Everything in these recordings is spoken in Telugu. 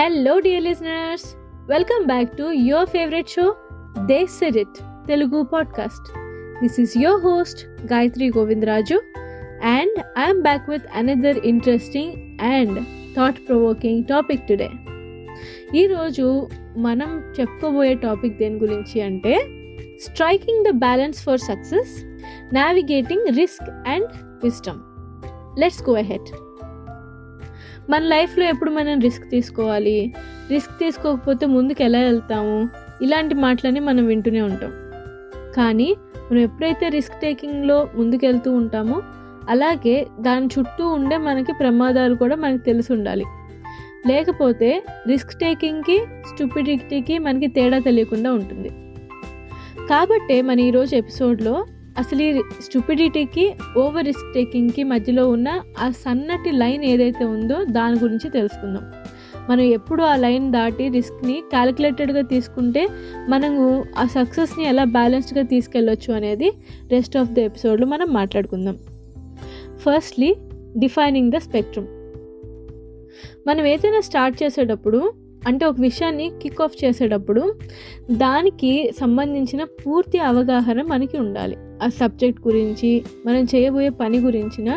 Hello dear listeners welcome back to your favourite show they said it Telugu podcast this is your host Gayathri Govindaraju and I'm back with another interesting and thought provoking topic today ఈరోజు మనం చెప్పుకోబోయే టాపిక్ దేని గురించి అంటే striking the balance for success navigating risk and wisdom let's go ahead మన లైఫ్లో ఎప్పుడు మనం రిస్క్ తీసుకోవాలి? రిస్క్ తీసుకోకపోతే ముందుకు ఎలా వెళ్తాము? ఇలాంటి మాటలని మనం వింటూనే ఉంటాం. కానీ మనం ఎప్పుడైతే రిస్క్ టేకింగ్లో ముందుకెళ్తూ ఉంటామో అలాగే దాని చుట్టూ ఉండే మనకి ప్రమాదాలు కూడా మనకి తెలిసి ఉండాలి. లేకపోతే రిస్క్ టేకింగ్కి స్టూపిడిటీకి మనకి తేడా తెలియకుండా ఉంటుంది. కాబట్టే మన ఈరోజు ఎపిసోడ్లో అసలు ఈ స్టూపిడిటీకి ఓవర్ రిస్క్ టేకింగ్కి మధ్యలో ఉన్న ఆ సన్నటి లైన్ ఏదైతే ఉందో దాని గురించి తెలుసుకుందాం. మనం ఎప్పుడు ఆ లైన్ దాటి రిస్క్ని క్యాలిక్యులేటెడ్గా తీసుకుంటే మనము ఆ సక్సెస్ని ఎలా బ్యాలెన్స్డ్గా తీసుకెళ్ళొచ్చు అనేది రెస్ట్ ఆఫ్ ద ఎపిసోడ్లో మనం మాట్లాడుకుందాం. ఫస్ట్లీ డిఫైనింగ్ ద స్పెక్ట్రమ్ మనం ఏదైనా స్టార్ట్ చేసేటప్పుడు అంటే ఒక విషయాన్ని కిక్ ఆఫ్ చేసేటప్పుడు దానికి సంబంధించిన పూర్తి అవగాహన మనకి ఉండాలి. ఆ సబ్జెక్ట్ గురించి మనం చేయబోయే పని గురించిన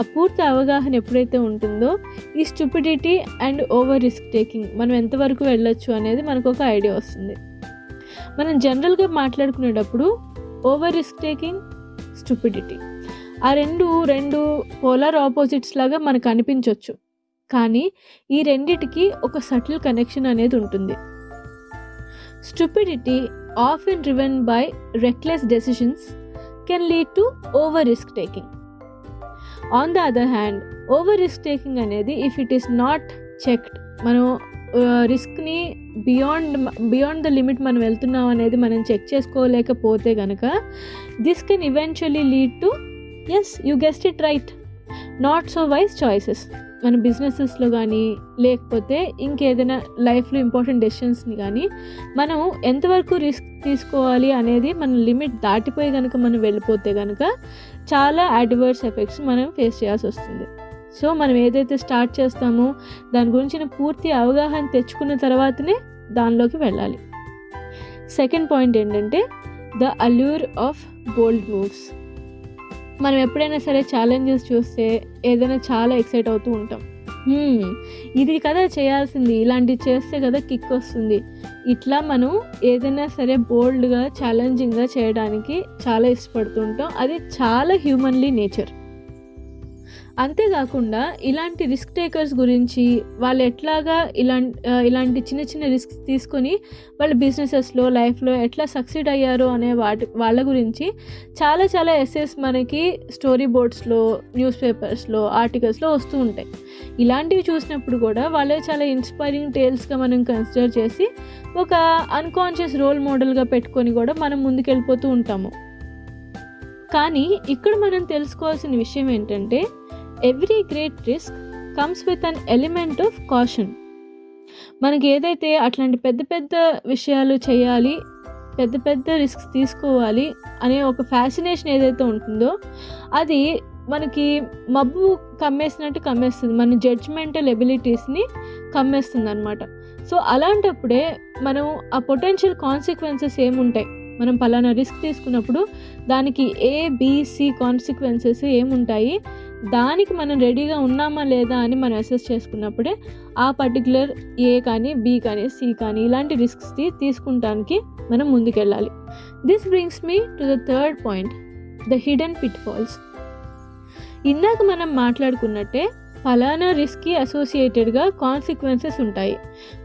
ఆ పూర్తి అవగాహన ఎప్పుడైతే ఉంటుందో ఈ stupidity and over risk taking మనం ఎంతవరకు వెళ్ళొచ్చు అనేది మనకు ఒక ఐడియా వస్తుంది. మనం జనరల్గా మాట్లాడుకునేటప్పుడు ఓవర్ రిస్క్ టేకింగ్ స్టూపిడిటీ. ఆ రెండు రెండు పోలార్ ఆపోజిట్స్ లాగా మనకు అనిపించవచ్చు కానీ ఈ రెండిటికి ఒక సటిల్ కనెక్షన్ అనేది ఉంటుంది. Stupidity of and driven by reckless decisions can lead to over risk taking on the other hand over risk taking అనేది if it is not checked మనం రిస్క్ని బియాండ్ బియాండ్ ద లిమిట్ మనం వెళ్తున్నాం అనేది మనం చెక్ చేసుకోలేకపోతే కనుక this can eventually lead to as you guessed it right not so wise choices మన బిజినెసెస్లో కానీ లేకపోతే ఇంకేదైనా లైఫ్లో ఇంపార్టెంట్ డెసిషన్స్ని కానీ మనం ఎంతవరకు రిస్క్ తీసుకోవాలి అనేది మన లిమిట్ దాటిపోయి కనుక మనం వెళ్ళిపోతే కనుక చాలా అడ్వర్స్ ఎఫెక్ట్స్ మనం ఫేస్ చేయాల్సి వస్తుంది. సో మనం ఏదైతే స్టార్ట్ చేస్తామో దాని గురించిన పూర్తి అవగాహన తెచ్చుకున్న తర్వాతనే దానిలోకి వెళ్ళాలి. సెకండ్ పాయింట్ ఏంటంటే the allure of bold moves మనం ఎప్పుడైనా సరే ఛాలెంజెస్ చూస్తే ఏదైనా చాలా ఎక్సైట్ అవుతూ ఉంటాం. ఇది కదా చేయాల్సింది ఇలాంటివి చేస్తే కదా కిక్ వస్తుంది. ఇట్లా మనం ఏదైనా సరే బోల్డ్గా ఛాలెంజింగ్గా చేయడానికి చాలా ఇష్టపడుతుంటాం అది చాలా హ్యూమన్లీ నేచర్ అంతేకాకుండా ఇలాంటి రిస్క్ టేకర్స్ గురించి వాళ్ళు ఎట్లాగా ఇలా ఇలాంటి చిన్న చిన్న రిస్క్ తీసుకొని వాళ్ళ బిజినెసెస్లో లైఫ్లో ఎట్లా సక్సీడ్ అయ్యారు అనే వాటి వాళ్ళ గురించి చాలా చాలా ఎస్ఎస్ మనకి స్టోరీ బోర్డ్స్లో న్యూస్ పేపర్స్లో ఆర్టికల్స్లో వస్తూ ఉంటాయి. ఇలాంటివి చూసినప్పుడు కూడా వాళ్ళే చాలా ఇన్స్పైరింగ్ టేల్స్గా మనం కన్సిడర్ చేసి ఒక అన్కాన్షియస్ రోల్ మోడల్గా పెట్టుకొని కూడా మనం ముందుకెళ్ళిపోతూ ఉంటాము. కానీ ఇక్కడ మనం తెలుసుకోవాల్సిన విషయం ఏంటంటే every great risk comes with an element of caution మనకి ఏదైతే అట్లాంటి పెద్ద పెద్ద విషయాలు చేయాలి పెద్ద పెద్ద రిస్క్స్ తీసుకోవాలి అనే ఒక ఫ్యాసినేషన్ ఏదైతే ఉంటుందో అది మనకి మబ్బు కమ్మేసినట్టు కమ్మేస్తుంది. మన జడ్జ్మెంటల్ ఎబిలిటీస్ని కమ్మేస్తుంది అనమాట సో అలాంటప్పుడే మనం ఆ పొటెన్షియల్ కాన్సిక్వెన్సెస్ ఏముంటాయి? మనం పలానా రిస్క్ తీసుకున్నప్పుడు దానికి ఏ బీసీ కాన్సిక్వెన్సెస్ ఏముంటాయి? దానికి మనం రెడీగా ఉన్నామా లేదా అని మనం అసెస్ చేసుకున్నప్పుడే ఆ పర్టికులర్ ఏ కానీ బి కానీ సి కానీ ఇలాంటి రిస్క్స్ తీసుకుంటానికి మనం ముందుకెళ్ళాలి. This brings me to the third point the hidden pitfalls ఇందాక మనం మాట్లాడుకున్నట్టే ఫలానా రిస్క్కి అసోసియేటెడ్గా కాన్సిక్వెన్సెస్ ఉంటాయి.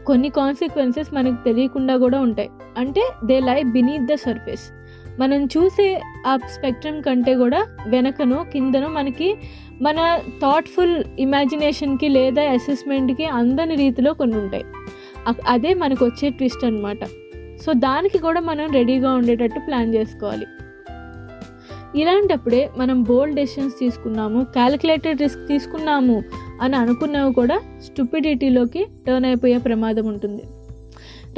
కొన్ని కాన్సిక్వెన్సెస్ మనకు తెలియకుండా కూడా ఉంటాయి. అంటే దే లై బినీత్ ద సర్ఫేస్ మనం చూసే ఆ స్పెక్ట్రమ్ కంటే కూడా వెనకను కిందను మనకి మన థాట్ఫుల్ ఇమాజినేషన్కి లేదా అసెస్మెంట్కి అందని రీతిలో కొన్ని ఉంటాయి. అదే మనకు వచ్చే ట్విస్ట్ అనమాట సో దానికి కూడా మనం రెడీగా ఉండేటట్టు ప్లాన్ చేసుకోవాలి. ఇలాంటప్పుడే మనం బోల్డ్ డెసిషన్స్ తీసుకున్నాము క్యాలిక్యులేటెడ్ రిస్క్ తీసుకున్నాము అని అనుకున్నవి కూడా స్టూపిడిటీలోకి టర్న్ అయిపోయే ప్రమాదం ఉంటుంది.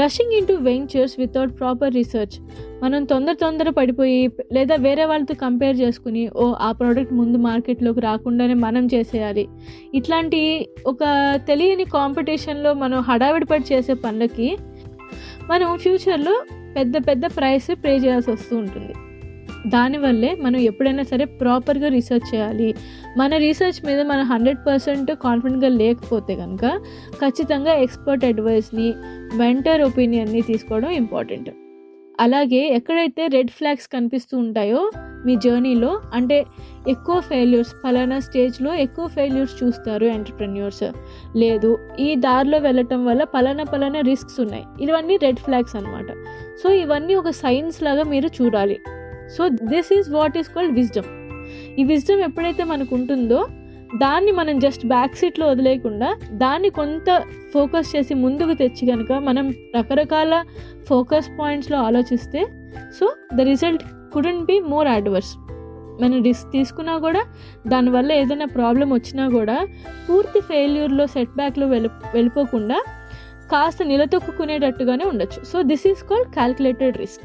Rushing into ventures without proper research మనం తొందర తొందర పడిపోయి లేదా వేరే వాళ్ళతో కంపేర్ చేసుకుని ఓ ఆ ప్రోడక్ట్ ముందు మార్కెట్లోకి రాకుండానే మనం చేసేయాలి. ఇట్లాంటి ఒక తెలియని కాంపిటీషన్లో మనం హడావిడి పడి చేసే పనులకి మనం ఫ్యూచర్లో పెద్ద పెద్ద ప్రైస్ పే చేయాల్సి వస్తూ ఉంటుంది. దానివల్లే మనం ఎప్పుడైనా సరే ప్రాపర్గా రీసెర్చ్ చేయాలి. మన రీసెర్చ్ మీద మనం హండ్రెడ్ పర్సెంట్ కాన్ఫిడెంట్గా లేకపోతే కనుక ఖచ్చితంగా ఎక్స్పర్ట్ అడ్వైస్ని వెంటర్ ఒపీనియన్ని తీసుకోవడం ఇంపార్టెంట్. అలాగే ఎక్కడైతే రెడ్ ఫ్లాగ్స్ కనిపిస్తూ ఉంటాయో మీ జర్నీలో అంటే ఎక్కువ ఫెయిల్యూర్స్ ఫలానా స్టేజ్లో ఎక్కువ ఫెయిల్యూర్స్ చూస్తారు ఎంటర్ప్రెన్యూర్స్. లేదు ఈ దారిలో వెళ్ళటం వల్ల పలానా పలానా రిస్క్స్ ఉన్నాయి. ఇవన్నీ రెడ్ ఫ్లాగ్స్ అనమాట సో ఇవన్నీ ఒక సైన్స్ లాగా మీరు చూడాలి. So this is what is called wisdom ఈ విజ్డమ్ ఎప్పుడైతే మనకు ఉంటుందో దాన్ని మనం జస్ట్ బ్యాక్ సీట్లో వదిలేయకుండా దాన్ని కొంత ఫోకస్ చేసి ముందుకు తెచ్చి కనుక మనం రకరకాల ఫోకస్ పాయింట్స్లో ఆలోచిస్తే so the result couldn't be more adverse మనం రిస్క్ తీసుకున్నా కూడా దానివల్ల ఏదైనా ప్రాబ్లం వచ్చినా కూడా పూర్తి ఫెయిల్యూర్లో సెట్ బ్యాక్లో వెళ్ళి వెళ్ళిపోకుండా కాస్త నిలతొక్కునేటట్టుగానే ఉండొచ్చు. So this is called calculated risk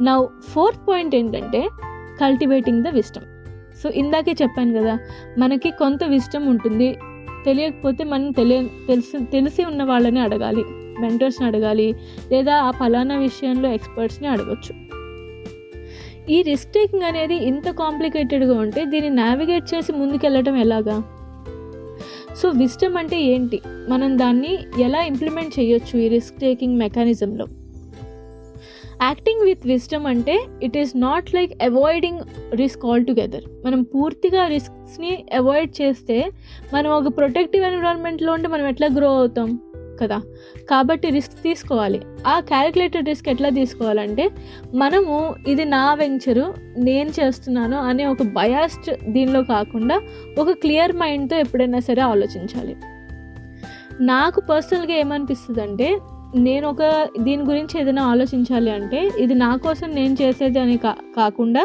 నా ఫోర్త్ పాయింట్ ఏంటంటే కల్టివేటింగ్ ద విస్టమ్ సో ఇందాకే చెప్పాను కదా మనకి కొంత విస్టమ్ ఉంటుంది. తెలియకపోతే మనం తెలియ తెలిసి తెలిసి ఉన్న వాళ్ళని అడగాలి మెంటర్స్ని అడగాలి లేదా ఆ ఫలానా విషయంలో ఎక్స్పర్ట్స్ని అడగచ్చు. ఈ రిస్క్ టేకింగ్ అనేది ఇంత కాంప్లికేటెడ్గా ఉంటే దీన్ని నావిగేట్ చేసి ముందుకెళ్ళటం ఎలాగా? సో విస్టమ్ అంటే ఏంటి? మనం దాన్ని ఎలా ఇంప్లిమెంట్ చేయొచ్చు ఈ రిస్క్ టేకింగ్ మెకానిజంలో యాక్టింగ్ విత్ విస్టమ్ అంటే it is not like avoiding risk all together మనం పూర్తిగా రిస్క్స్ని అవాయిడ్ చేస్తే మనం ఒక ప్రొటెక్టివ్ ఎన్విరాన్మెంట్లో ఉంటే మనం ఎట్లా గ్రో అవుతాం కదా? కాబట్టి రిస్క్ తీసుకోవాలి. ఆ క్యాలిక్యులేటెడ్ రిస్క్ ఎట్లా తీసుకోవాలంటే మనము ఇది నా వెంచరు నేను చేస్తున్నాను అనే ఒక బయాస్డ్ దీనిలో కాకుండా ఒక క్లియర్ మైండ్తో ఎప్పుడైనా సరే ఆలోచించాలి. నాకు పర్సనల్గా ఏమనిపిస్తుంది అంటే నేను ఒక దీని గురించి ఏదైనా ఆలోచించాలి అంటే ఇది నా కోసం నేను చేసేది అని కా కాకుండా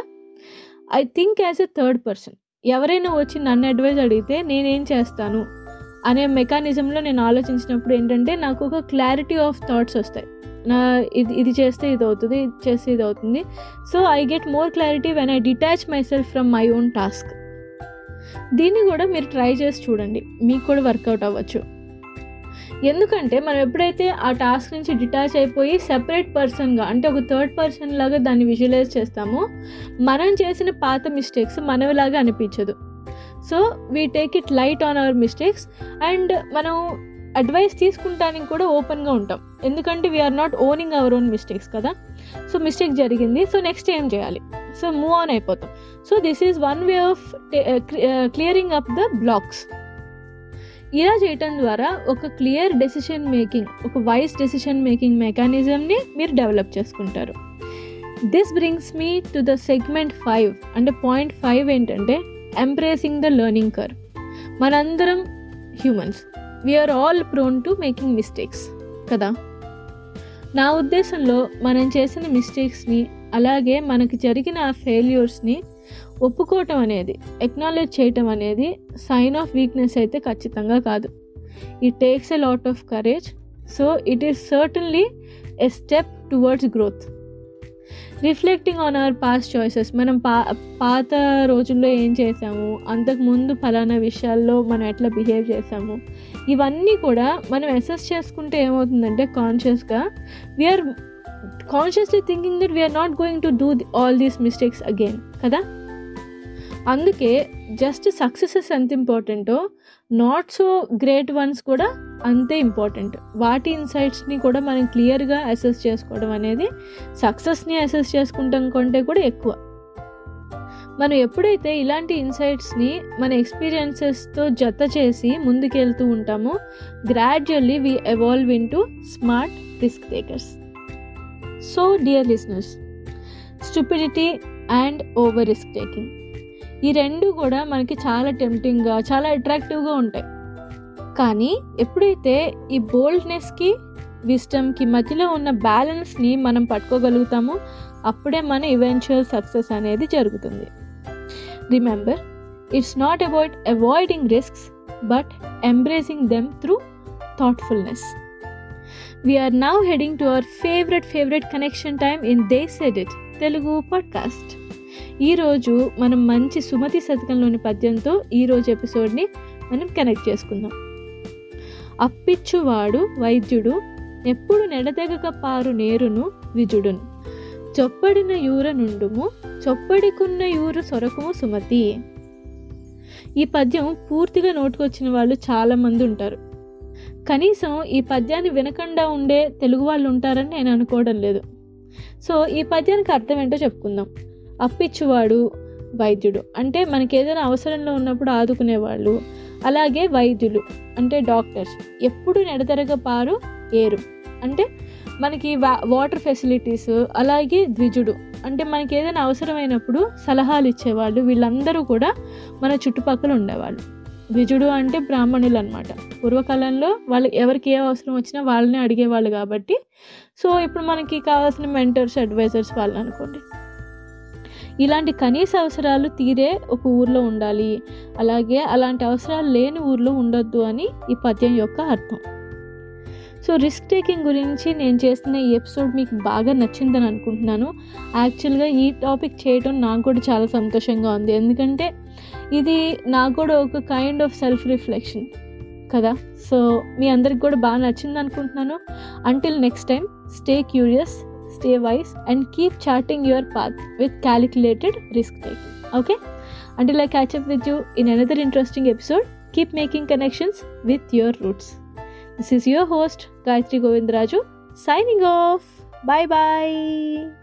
I think as a third person. ఎవరైనా వచ్చి నన్ను అడ్వైజ్ అడిగితే నేనేం చేస్తాను అనే మెకానిజంలో నేను ఆలోచించినప్పుడు ఏంటంటే నాకు ఒక క్లారిటీ ఆఫ్ థాట్స్ వస్తాయి. నా ఇది ఇది చేస్తే ఇది అవుతుంది ఇది చేస్తే ఇది అవుతుంది so I get more clarity when I detach myself from my own task. దీన్ని కూడా మీరు ట్రై చేసి చూడండి. మీకు కూడా వర్కౌట్ అవ్వచ్చు. ఎందుకంటే మనం ఎప్పుడైతే ఆ టాస్క్ నుంచి డిటాచ్ అయిపోయి సెపరేట్ పర్సన్గా అంటే ఒక థర్డ్ పర్సన్ లాగా దాన్ని విజువలైజ్ చేస్తామో మనం చేసిన పాత మిస్టేక్స్ మనవిలాగా అనిపించదు. So we take it light on our mistakes and మనం అడ్వైస్ తీసుకుంటానికి కూడా ఓపెన్గా ఉంటాం. ఎందుకంటే we're not owning our own mistakes కదా. సో మిస్టేక్ జరిగింది. సో నెక్స్ట్ ఏం చేయాలి? సో మూవ్ ఆన్ అయిపోతాం. So this is one way of clearing up the blocks ఇలా చేయటం ద్వారా ఒక క్లియర్ డెసిషన్ మేకింగ్ ఒక వైస్ డెసిషన్ మేకింగ్ మెకానిజంని మీరు డెవలప్ చేసుకుంటారు. This brings me to the segment five అంటే పాయింట్ ఫైవ్ ఏంటంటే ఎంప్రేసింగ్ ద లెర్నింగ్ కర్ మనందరం humans we're all prone to making mistakes కదా? నా ఉద్దేశంలో మనం చేసిన మిస్టేక్స్ని అలాగే మనకు జరిగిన ఆ ఫెయిల్యూర్స్ని ఒప్పుకోవటం అనేది ఎక్నాలెడ్జ్ చేయటం అనేది సైన్ ఆఫ్ వీక్నెస్ అయితే ఖచ్చితంగా కాదు. It takes a lot of courage so it is certainly a step towards growth reflecting on our past choices మనం పా పాత రోజుల్లో ఏం చేసాము అంతకుముందు ఫలానా విషయాల్లో మనం ఎట్లా బిహేవ్ చేసాము ఇవన్నీ కూడా మనం అసెస్ చేసుకుంటే ఏమవుతుందంటే కాన్షియస్గా we're consciously thinking that we're not going to do all these mistakes again కదా? అందుకే జస్ట్ సక్సెసెస్ ఎంత ఇంపార్టెంటో నాట్ సో గ్రేట్ వన్స్ కూడా అంతే ఇంపార్టెంట్ వాటి ఇన్సైట్స్ని కూడా మనం క్లియర్గా అసెస్ చేసుకోవడం అనేది సక్సెస్ని అసెస్ చేసుకుంటాం కంటే కూడా ఎక్కువ. మనం ఎప్పుడైతే ఇలాంటి ఇన్సైట్స్ని మన ఎక్స్పీరియన్సెస్తో జత చేసి ముందుకెళ్తూ ఉంటామో gradually we evolve into smart risk takers so dear listeners stupidity and over risk taking ఈ రెండు కూడా మనకి చాలా టెంప్టింగ్గా చాలా అట్రాక్టివ్గా ఉంటాయి. కానీ ఎప్పుడైతే ఈ బోల్డ్నెస్కి విస్టమ్కి మధ్యలో ఉన్న బ్యాలెన్స్ని మనం పట్టుకోగలుగుతామో అప్పుడే మన ఈవెన్చువల్ సక్సెస్ అనేది జరుగుతుంది. Remember it's not about avoiding risks but embracing them through thoughtfulness we're now heading to our favourite favourite connection time in they said it Telugu podcast ఈరోజు మనం మంచి సుమతి శతకంలోని పద్యంతో ఈరోజు ఎపిసోడ్ని మనం కనెక్ట్ చేసుకుందాం. అప్పిచ్చువాడు వైద్యుడు ఎప్పుడు నెడదెగక పారు నేరును విజుడును. చొప్పడిన యూర నుండుము చొప్పడికున్న యూరు సొరకుము సుమతి. ఈ పద్యం పూర్తిగా నోటుకొచ్చిన వాళ్ళు చాలామంది ఉంటారు. కనీసం ఈ పద్యాన్ని వినకుండా ఉండే తెలుగు వాళ్ళు ఉంటారని నేను అనుకోవడం లేదు. సో ఈ పద్యానికి అర్థం ఏంటో చెప్పుకుందాం. అప్పిచ్చువాడు వైద్యుడు. అంటే మనకి ఏదైనా అవసరంలో ఉన్నప్పుడు ఆదుకునేవాళ్ళు. అలాగే వైద్యులు అంటే డాక్టర్స్. ఎప్పుడు నెడతెరగ పారు ఏరు. అంటే మనకి వా వాటర్ ఫెసిలిటీస్ అలాగే ద్విజుడు. అంటే మనకి ఏదైనా అవసరమైనప్పుడు సలహాలు ఇచ్చేవాళ్ళు వీళ్ళందరూ కూడా మన చుట్టుపక్కల ఉండేవాళ్ళు. ద్విజుడు అంటే బ్రాహ్మణులు అనమాట పూర్వకాలంలో వాళ్ళకి ఎవరికి ఏ అవసరం వచ్చినా వాళ్ళని అడిగేవాళ్ళు కాబట్టి. సో ఇప్పుడు మనకి కావాల్సిన మెంటర్స్ అడ్వైజర్స్ వాళ్ళు అనుకోండి ఇలాంటి కనీస అవసరాలు తీరే ఒక ఊర్లో ఉండాలి. అలాగే అలాంటి అవసరాలు లేని ఊర్లో ఉండొద్దు అని ఈ పద్యం యొక్క అర్థం. సో రిస్క్ టేకింగ్ గురించి నేను చేస్తున్న ఈ ఎపిసోడ్ మీకు బాగా నచ్చిందని అనుకుంటున్నాను. యాక్చువల్గా ఈ టాపిక్ చేయడం నాకు కూడా చాలా సంతోషంగా ఉంది. ఎందుకంటే ఇది నాకు కూడా ఒక కైండ్ ఆఫ్ సెల్ఫ్ రిఫ్లెక్షన్ కదా. సో మీ అందరికి కూడా బాగా నచ్చింది అనుకుంటున్నాను. Until next time stay curious stay wise, and keep charting your path with calculated risk taking. Okay? Until I catch up with you in another interesting episode, keep making connections with your roots. This is your host, Gayatri Govindraju, signing off. Bye bye.